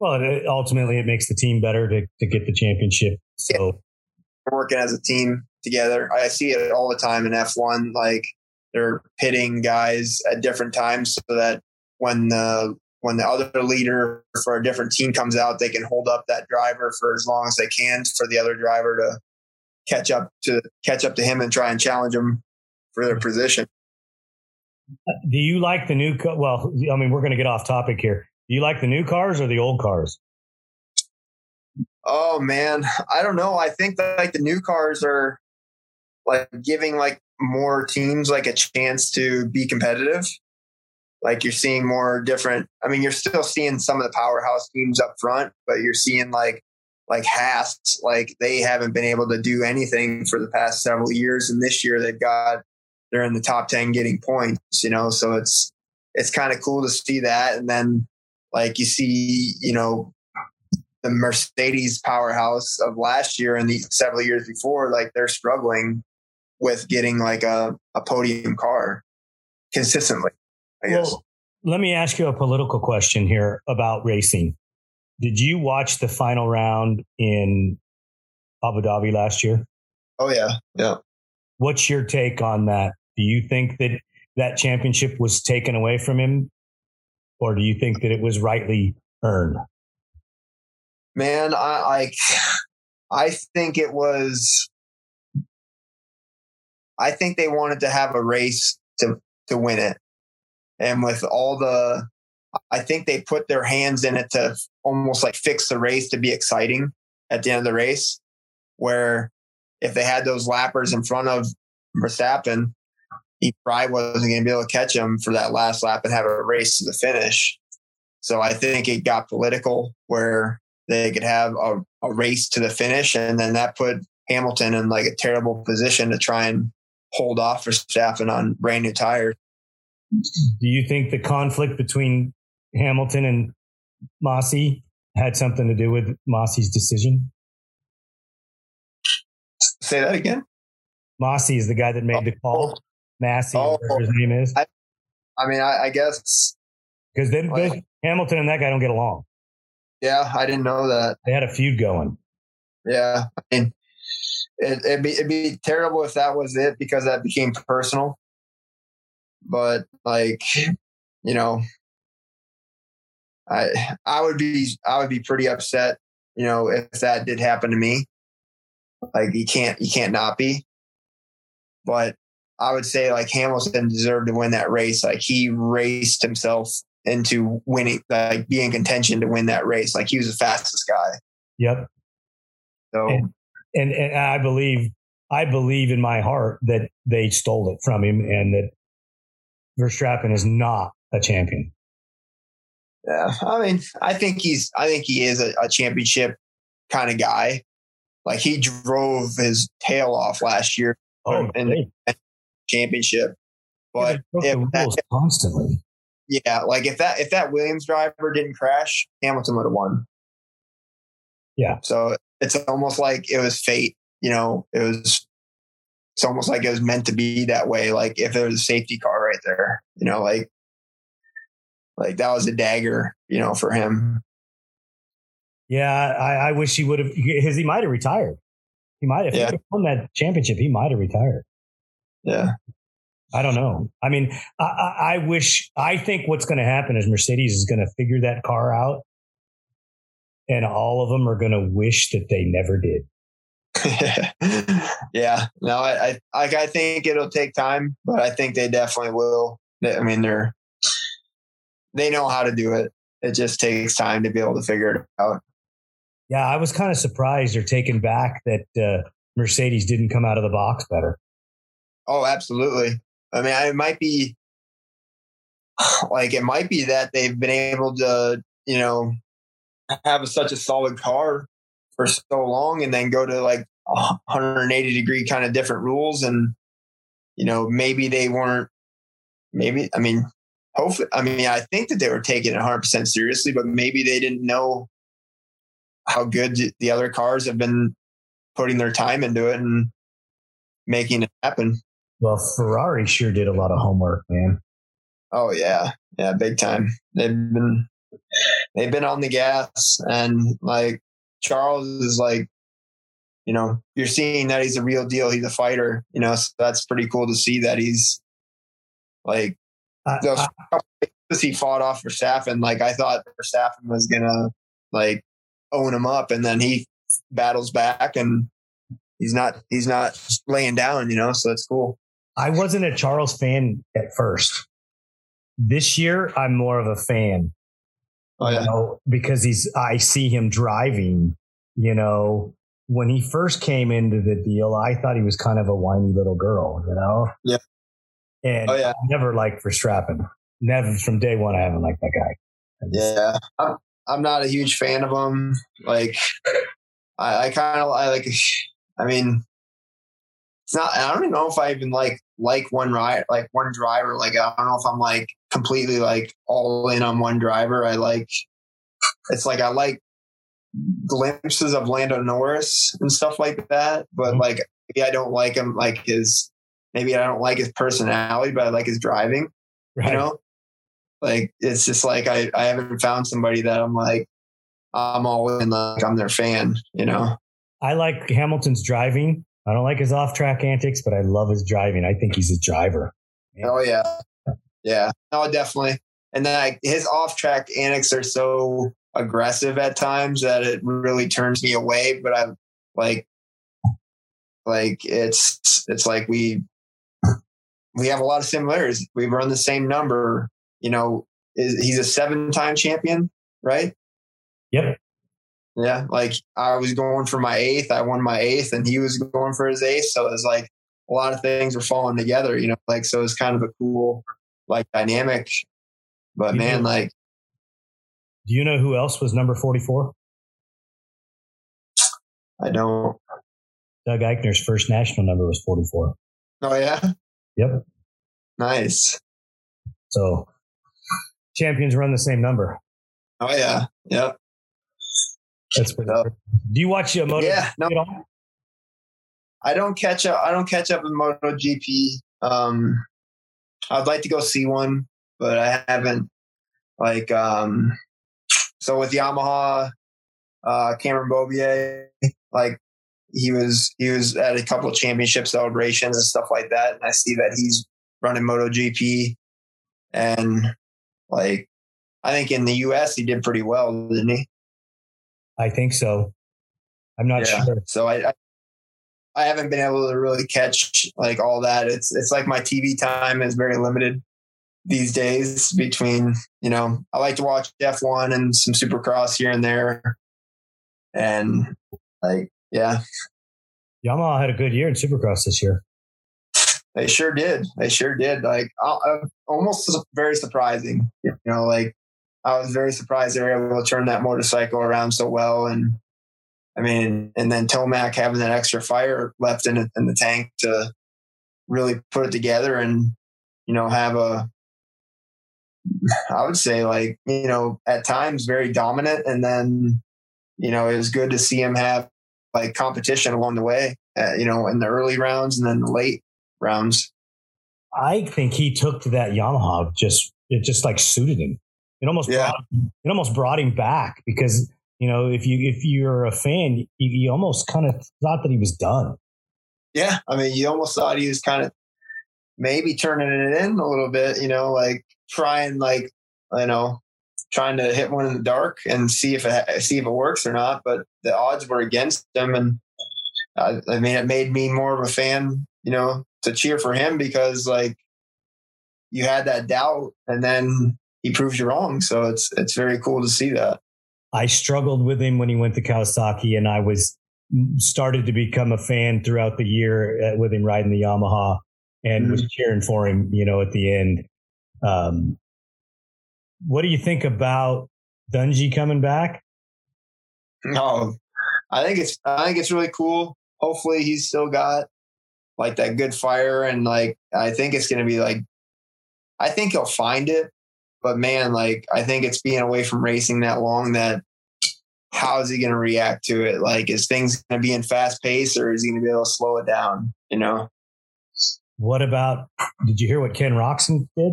[SPEAKER 3] well, it, ultimately it makes the team better to, to get the championship. So
[SPEAKER 4] yeah. working as a team together. I see it all the time in F1. Like they're pitting guys at different times so that when the when the other leader for a different team comes out, they can hold up that driver for as long as they can for the other driver to catch up to catch up to him and try and challenge him for their position.
[SPEAKER 3] Uh, do you like the new? Well, I mean, we're going to get off topic here. Do you like the new cars or the old cars?
[SPEAKER 4] Oh man, I don't know. I think that like the new cars are like giving like more teams like a chance to be competitive. Like you're seeing more different. I mean, you're still seeing some of the powerhouse teams up front, but you're seeing like like Haas, like they haven't been able to do anything for the past several years, and this year they've got they're in the top ten getting points. You know, so it's it's kind of cool to see that, and then like you see, you know, the Mercedes powerhouse of last year and the several years before, like they're struggling with getting like a, a podium car consistently. I guess. Well,
[SPEAKER 3] let me ask you a political question here about racing. Did you watch the final round in Abu Dhabi last year?
[SPEAKER 4] Oh yeah, yeah.
[SPEAKER 3] What's your take on that? Do you think that that championship was taken away from him, or do you think that it was rightly earned?
[SPEAKER 4] Man, I I, I think it was I think they wanted to have a race to to win it, and with all the, I think they put their hands in it to almost like fix the race to be exciting at the end of the race. Where if they had those lappers in front of Verstappen, he probably wasn't going to be able to catch him for that last lap and have a race to the finish. So I think it got political where they could have a, a race to the finish, and then that put Hamilton in like a terrible position to try and hold off Verstappen on brand new tires.
[SPEAKER 3] Do you think the conflict between Hamilton and Masi had something to do with Masi's decision?
[SPEAKER 4] Say that again.
[SPEAKER 3] Masi is the guy that made the oh. call. Oh. Masi, oh, his name is.
[SPEAKER 4] I, I mean, I, I guess
[SPEAKER 3] because then like, Hamilton and that guy don't get along.
[SPEAKER 4] Yeah, I didn't know that.
[SPEAKER 3] They had a feud going.
[SPEAKER 4] Yeah, I mean, it, would be it'd be terrible if that was it because that became personal. But like, you know, I I would be I would be pretty upset, you know, if that did happen to me. Like you can't you can't not be. But I would say like Hamilton deserved to win that race. Like he raced himself into winning, like being contention to win that race. Like he was the fastest guy.
[SPEAKER 3] Yep.
[SPEAKER 4] So
[SPEAKER 3] and, and, and I believe I believe in my heart that they stole it from him and that Verstappen is not a champion.
[SPEAKER 4] Yeah, I mean, I think he's. I think he is a, a championship kind of guy. Like he drove his tail off last year
[SPEAKER 3] oh, in the
[SPEAKER 4] championship. But
[SPEAKER 3] if that, constantly,
[SPEAKER 4] yeah, like if that if that Williams driver didn't crash, Hamilton would have won.
[SPEAKER 3] Yeah.
[SPEAKER 4] So it's almost like it was fate. You know, it was it's almost like it was meant to be that way. Like if there was a safety car right there, you know, like like that was a dagger, you know, for him.
[SPEAKER 3] Yeah, I, I wish he would have because he might have retired. He might have
[SPEAKER 4] Yeah.
[SPEAKER 3] won that championship. He might have retired.
[SPEAKER 4] Yeah.
[SPEAKER 3] I don't know. I mean, I, I, I wish. I think what's going to happen is Mercedes is going to figure that car out, and all of them are going to wish that they never did.
[SPEAKER 4] yeah. No, I, I like I think it'll take time, but I think they definitely will. I mean, they're they know how to do it. It just takes time to be able to figure it out.
[SPEAKER 3] Yeah, I was kind of surprised or taken back that uh, Mercedes didn't come out of the box better.
[SPEAKER 4] Oh, absolutely. I mean, it might be like it might be that they've been able to, you know, have such a solid car for so long and then go to like 180 degree kind of different rules and you know, maybe they weren't maybe I mean, hopefully I mean, I think that they were taking it 100% seriously, but maybe they didn't know how good the other cars have been putting their time into it and making it happen.
[SPEAKER 3] Well, Ferrari sure did a lot of homework, man.
[SPEAKER 4] Oh yeah, yeah, big time. They've been they've been on the gas, and like Charles is like, you know, you're seeing that he's a real deal. He's a fighter. You know, so that's pretty cool to see that he's like those races he fought off Verstappen. Like I thought Verstappen was gonna like own him up, and then he battles back, and he's not he's not laying down. You know, so that's cool.
[SPEAKER 3] I wasn't a Charles fan at first. This year, I'm more of a fan.
[SPEAKER 4] Oh
[SPEAKER 3] you know, because he's I see him driving, you know. When he first came into the deal, I thought he was kind of a whiny little girl, you know?
[SPEAKER 4] Yeah.
[SPEAKER 3] And
[SPEAKER 4] Oh, yeah.
[SPEAKER 3] I never liked Verstappen. Never from day one I haven't liked that guy. Just-
[SPEAKER 4] Yeah, I'm, I'm not a huge fan of him. Like, I, I kind of I like. I mean, it's not. I don't even know if I even like like one ride, like one driver. Like, I don't know if I'm like completely like all in on one driver. I like. It's like I like glimpses of Lando Norris and stuff like that, but
[SPEAKER 3] Mhm.
[SPEAKER 4] like maybe I don't like him like his. Maybe I don't like his personality, but I like his driving
[SPEAKER 3] Right.
[SPEAKER 4] you know like it's just like I, I haven't found somebody that i'm like i'm all in like i'm their fan you know
[SPEAKER 3] I like Hamilton's driving. I don't like his off track antics, but I love his driving. I think he's a driver.
[SPEAKER 4] oh yeah yeah no definitely and then like his off track antics are so aggressive at times that it really turns me away but I'm like like it's it's like we we have a lot of similarities we run the same number you know is, he's a seven time champion right
[SPEAKER 3] Yep.
[SPEAKER 4] Yeah, like I was going for my eighth, I won my eighth, and he was going for his eighth. So it was like a lot of things were falling together, you know. Like so, it's kind of a cool like dynamic. But
[SPEAKER 3] You
[SPEAKER 4] man,
[SPEAKER 3] do.
[SPEAKER 4] like
[SPEAKER 3] Do you know who else was number 44?
[SPEAKER 4] I don't.
[SPEAKER 3] Doug Eichner's first national number was 44.
[SPEAKER 4] Oh yeah,
[SPEAKER 3] Yep.
[SPEAKER 4] nice.
[SPEAKER 3] So champions run the same number.
[SPEAKER 4] Oh yeah, yep.
[SPEAKER 3] That's pretty. Do you watch uh, Moto
[SPEAKER 4] Yeah, no.
[SPEAKER 3] at all?
[SPEAKER 4] I don't catch up. I don't catch up in MotoGP. Um, I'd like to go see one, but I haven't. Like, um, so with Yamaha, uh, Cameron Beaubier, like he was he was at a couple of championship celebrations and stuff like that, and I see that he's running MotoGP, and like I think in the U.S. he did pretty well, didn't he?
[SPEAKER 3] I think so. I'm not
[SPEAKER 4] Yeah.
[SPEAKER 3] sure.
[SPEAKER 4] So I, I I haven't been able to really catch like all that. It's it's like my TV time is very limited these days. Between you know, I like to watch F1 and some Supercross here and there, and like yeah,
[SPEAKER 3] Yamaha had a good year in Supercross this year.
[SPEAKER 4] they sure did. They sure did. Like uh, almost very surprising. You know, like I was very surprised they were able to turn that motorcycle around so well. And I mean, and then Tomac having that extra fire left in, in the tank to really put it together and, you know, have a, I would say like, you know, at times very dominant. And then, you know, it was good to see him have like competition along the way. Uh, you know, in the early rounds and then the late rounds.
[SPEAKER 3] I think he took to that Yamaha just it just like suited him. It almost
[SPEAKER 4] Yeah.
[SPEAKER 3] brought, it almost brought him back because you know if you if you're a fan, you, you almost kind of thought that he was done.
[SPEAKER 4] Yeah, I mean, you almost thought he was kind of maybe turning it in a little bit. You know, like trying like you know trying to hit one in the dark and see if it see if it works or not. But the odds were against him, and I mean, it made me more of a fan. You know, to cheer for him because like you had that doubt, and then he proves you wrong. So it's it's very cool to see that.
[SPEAKER 3] I struggled with him when he went to Kawasaki, and I was started to become a fan throughout the year uh, with him riding the Yamaha, and was cheering for him. You know, at the end. Um, what do you think about Dungey coming back?
[SPEAKER 4] No, I think it's I think it's really cool. Hopefully, he's still got like that good fire, and like I think it's going to be like I think he'll find it. But man, like I think it's being away from racing that long that how is he going to react to it? Like, is things going to be in fast pace, or is he going to be able to slow it down? You know?
[SPEAKER 3] What about? Did you hear what Ken Roczen did?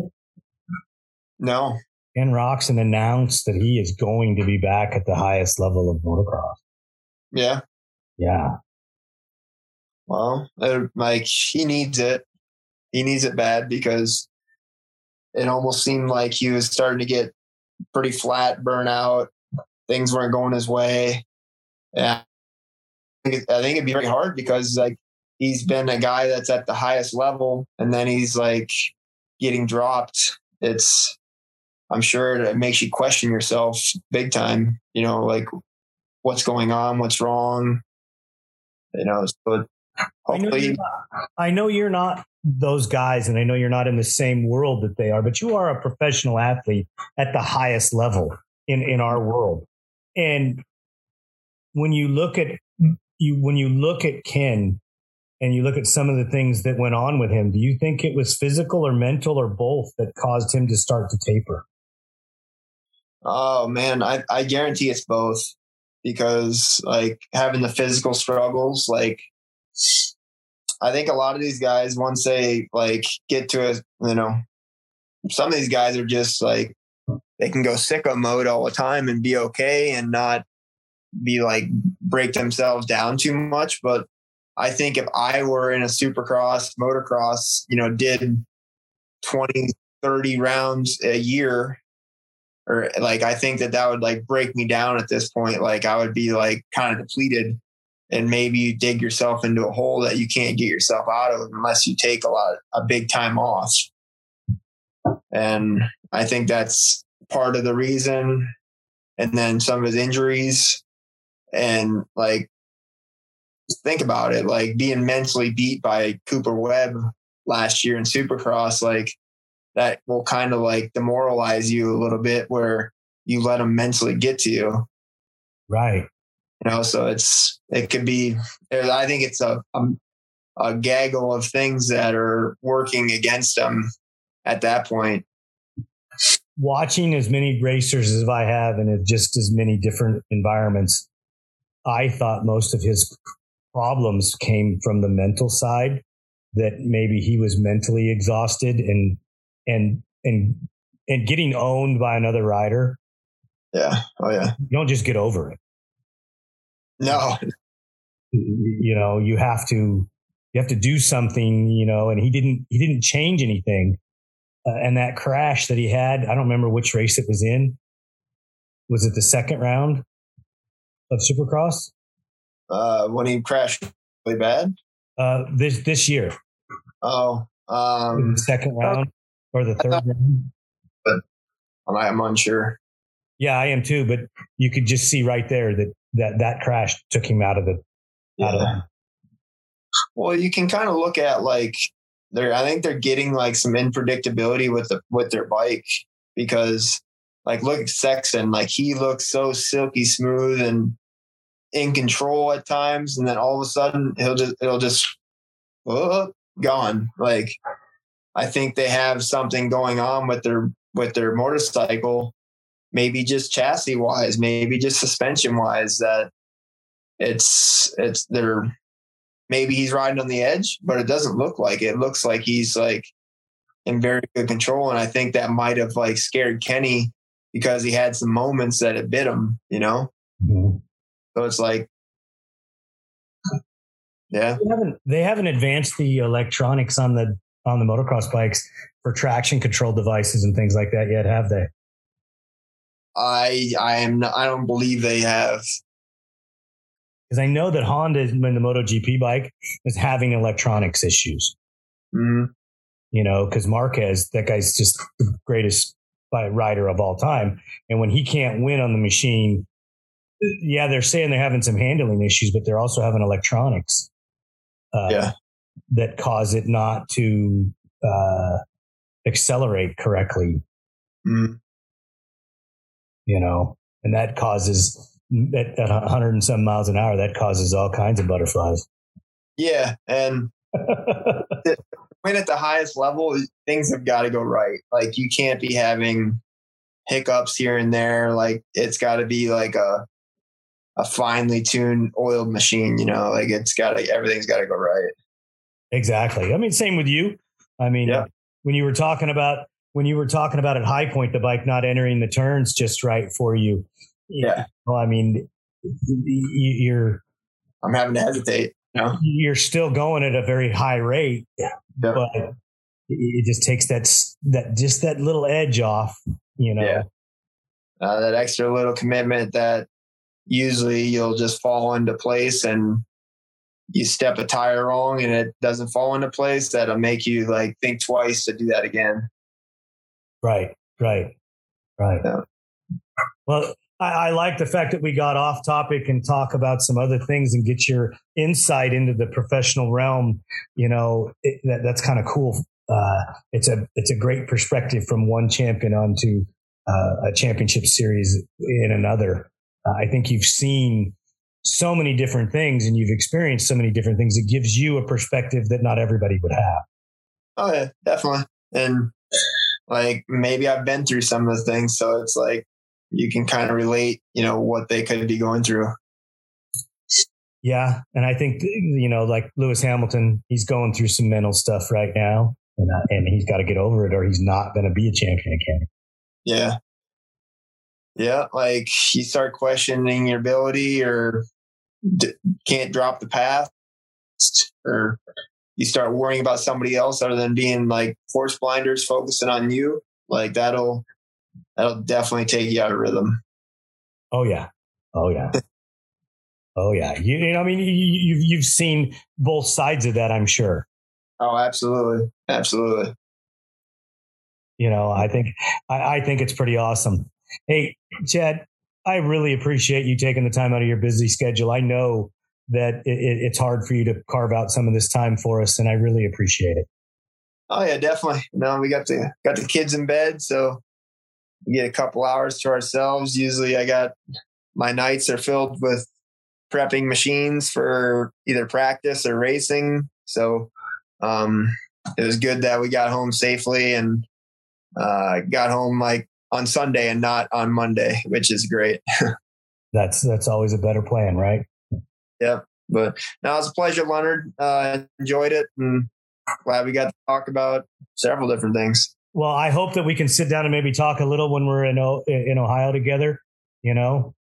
[SPEAKER 4] No.
[SPEAKER 3] Ken Roczen announced that he is going to be back at the highest level of motocross.
[SPEAKER 4] Yeah.
[SPEAKER 3] Yeah,
[SPEAKER 4] Well, uh, like he needs it. He needs it bad because it almost seemed like he was starting to get pretty flat, burnout. Things weren't going his way. Yeah, I think, it- I think it'd be very hard because like he's been a guy that's at the highest level, and then he's like getting dropped. It's I'm sure it makes you question yourself big time. You know, like what's going on, what's wrong. You know, so
[SPEAKER 3] I know,
[SPEAKER 4] hopefully
[SPEAKER 3] not, I know you're not those guys, and I know you're not in the same world that they are, but you are a professional athlete at the highest level in in our world. And when you look at you, when you look at Ken, and you look at some of the things that went on with him, do you think it was physical or mental or both that caused him to start to taper?
[SPEAKER 4] Oh man, I, I guarantee it's both because like having the physical struggles, like I think a lot of these guys once they like get to a you know some of these guys are just like they can go sicko mode all the time and be okay and not be like break themselves down too much. But I think if I were in a supercross, motocross, you know, did 20, 30 rounds a year or like I think that that would like break me down at this point. Like I would be like kind of depleted, and maybe you dig yourself into a hole that you can't get yourself out of unless you take a lot a big time off. And I think that's part of the reason. And then some of his injuries, and like think about it, like being mentally beat by Cooper Webb last year in Supercross, like that will kind of like demoralize you a little bit where you let them mentally get to you
[SPEAKER 3] Right.
[SPEAKER 4] you know so it's it could be i think it's a, a, a gaggle of things that are working against them at that point
[SPEAKER 3] watching as many racers as I have in just as many different environments, I thought most of his problems came from the mental side. That maybe he was mentally exhausted and and and and getting owned by another rider.
[SPEAKER 4] yeah oh yeah
[SPEAKER 3] You don't just get over it.
[SPEAKER 4] no
[SPEAKER 3] You know, you have to you have to do something. You know, and he didn't he didn't change anything. Uh, and that crash that he had, I don't remember which race it was in. Was it the second round of Supercross?
[SPEAKER 4] uh when he crashed really bad
[SPEAKER 3] Uh, this this year,
[SPEAKER 4] oh um
[SPEAKER 3] the second round or the third round.
[SPEAKER 4] I'm, I'm unsure
[SPEAKER 3] Yeah, I am too. But you could just see right there that that that crash took him out of the out of
[SPEAKER 4] Yeah. Well, you can kind of look at like they're. I think they're getting like some unpredictability with the with their bike because like look at Sexton, like he looks so silky smooth and in control at times, and then all of a sudden he'll just it'll just oh, gone. Like I think they have something going on with their with their motorcycle, maybe just chassis wise, maybe just suspension wise that it's it's they're maybe he's riding on the edge, but it doesn't look like it. it looks like he's like in very good control. And I think that might have like scared Kenny because he had some moments that it bit him, you know? Mm-hmm. So it's like, yeah.
[SPEAKER 3] They haven't, they haven't advanced the electronics on the, on the motocross bikes for traction control devices and things like that yet, have they?
[SPEAKER 4] I, I am, not, I don't believe they have.
[SPEAKER 3] Because I know that Honda in the MotoGP bike is having electronics issues.
[SPEAKER 4] Mm-hmm
[SPEAKER 3] you know, because Marquez, that guy's just the greatest rider of all time. And when he can't win on the machine, yeah, they're saying they're having some handling issues, but they're also having electronics.
[SPEAKER 4] Uh, yeah.
[SPEAKER 3] That cause it not to uh, accelerate correctly.
[SPEAKER 4] Mm.
[SPEAKER 3] You know, and that causes at, at 100 and some miles an hour, that causes all kinds of butterflies.
[SPEAKER 4] Yeah. And win at the highest level, things have got to go right. Like you can't be having hiccups here and there. Like it's got to be like a a finely tuned oiled machine. You know, like it's got to everything's got to go right.
[SPEAKER 3] Exactly. I mean, same with you. I mean, yeah. when you were talking about when you were talking about at high point, the bike not entering the turns just right for you.
[SPEAKER 4] Yeah.
[SPEAKER 3] Well, I mean, you're.
[SPEAKER 4] I'm having to hesitate. You know?
[SPEAKER 3] You're still going at a very high rate, but it just takes that that just that little edge off, you know.
[SPEAKER 4] Yeah. Uh, that extra little commitment that usually you'll just fall into place and you step a tire wrong and it doesn't fall into place that'll make you like think twice to do that again
[SPEAKER 3] right right right yeah. well I, I, like the fact that we got off topic and talk about some other things and get your insight into the professional realm. You know, it, that, that's kind of cool. Uh, it's a it's a great perspective from one champion onto uh, a championship series in another. Uh, I think you've seen so many different things and you've experienced so many different things. It gives you a perspective that not everybody would have.
[SPEAKER 4] Oh yeah, definitely. And like maybe I've been through some of the things, so it's like you can kind of relate, you know, what they could be going through.
[SPEAKER 3] Yeah, and I think you know, like Lewis Hamilton, he's going through some mental stuff right now, and uh, and he's got to get over it, or he's not going to be a champion again.
[SPEAKER 4] Yeah, yeah. Like you start questioning your ability, or d- can't drop the path, or you start worrying about somebody else other than being like force blinders, focusing on you. Like that'll that'll definitely take you out of rhythm.
[SPEAKER 3] Oh yeah. Oh yeah. oh yeah. You, you know, I mean, you, you've you've seen both sides of that, I'm sure.
[SPEAKER 4] Oh, absolutely, absolutely.
[SPEAKER 3] You know, I think I, I think it's pretty awesome. Hey, Chad, I really appreciate you taking the time out of your busy schedule. I know that it, it, it's hard for you to carve out some of this time for us, and I really appreciate it.
[SPEAKER 4] Oh yeah, definitely. No, we got the got the kids in bed, so we get a couple hours to ourselves. Usually I got my nights are filled with prepping machines for either practice or racing. So um, it was good that we got home safely and uh, got home like on Sunday and not on Monday, which is great.
[SPEAKER 3] that's that's always a better plan, right?
[SPEAKER 4] Yeah. But now it's a pleasure, Leonard. Uh, enjoyed it and glad we got to talk about several different things.
[SPEAKER 3] Well, I hope that we can sit down and maybe talk a little when we're in in Ohio together. You know.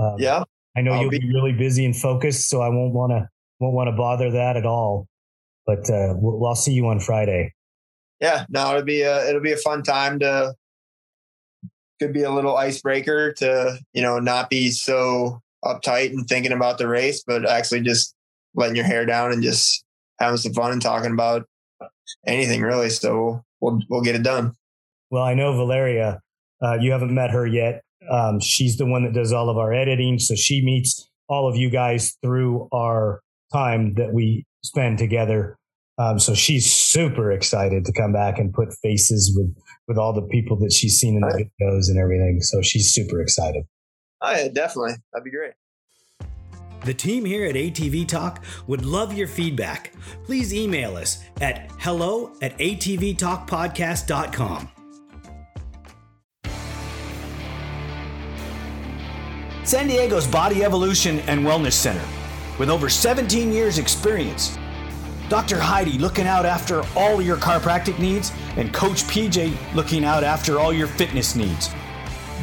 [SPEAKER 4] Um, yeah.
[SPEAKER 3] I know I'll you'll be-, be really busy and focused, so I won't want to won't want to bother that at all. But uh, we'll, I'll see you on Friday.
[SPEAKER 4] Yeah, no, it'll be a it'll be a fun time to could be a little icebreaker to you know not be so uptight and thinking about the race, but actually just letting your hair down and just having some fun and talking about anything really. So we'll we'll get it done.
[SPEAKER 3] Well, I know Valeria. Uh, you haven't met her yet. Um, she's the one that does all of our editing, so she meets all of you guys through our time that we spend together. Um, so she's super excited to come back and put faces with with all the people that she's seen in the videos and everything. So she's super excited.
[SPEAKER 4] Oh, yeah, definitely. That'd be great.
[SPEAKER 1] The team here at ATV Talk would love your feedback. Please email us at hello at atvtalkpodcast.com.
[SPEAKER 3] San Diego's Body Evolution and Wellness Center. With over 17 years' experience, Dr. Heidi looking out after all your chiropractic needs, and Coach PJ looking out after all your fitness needs.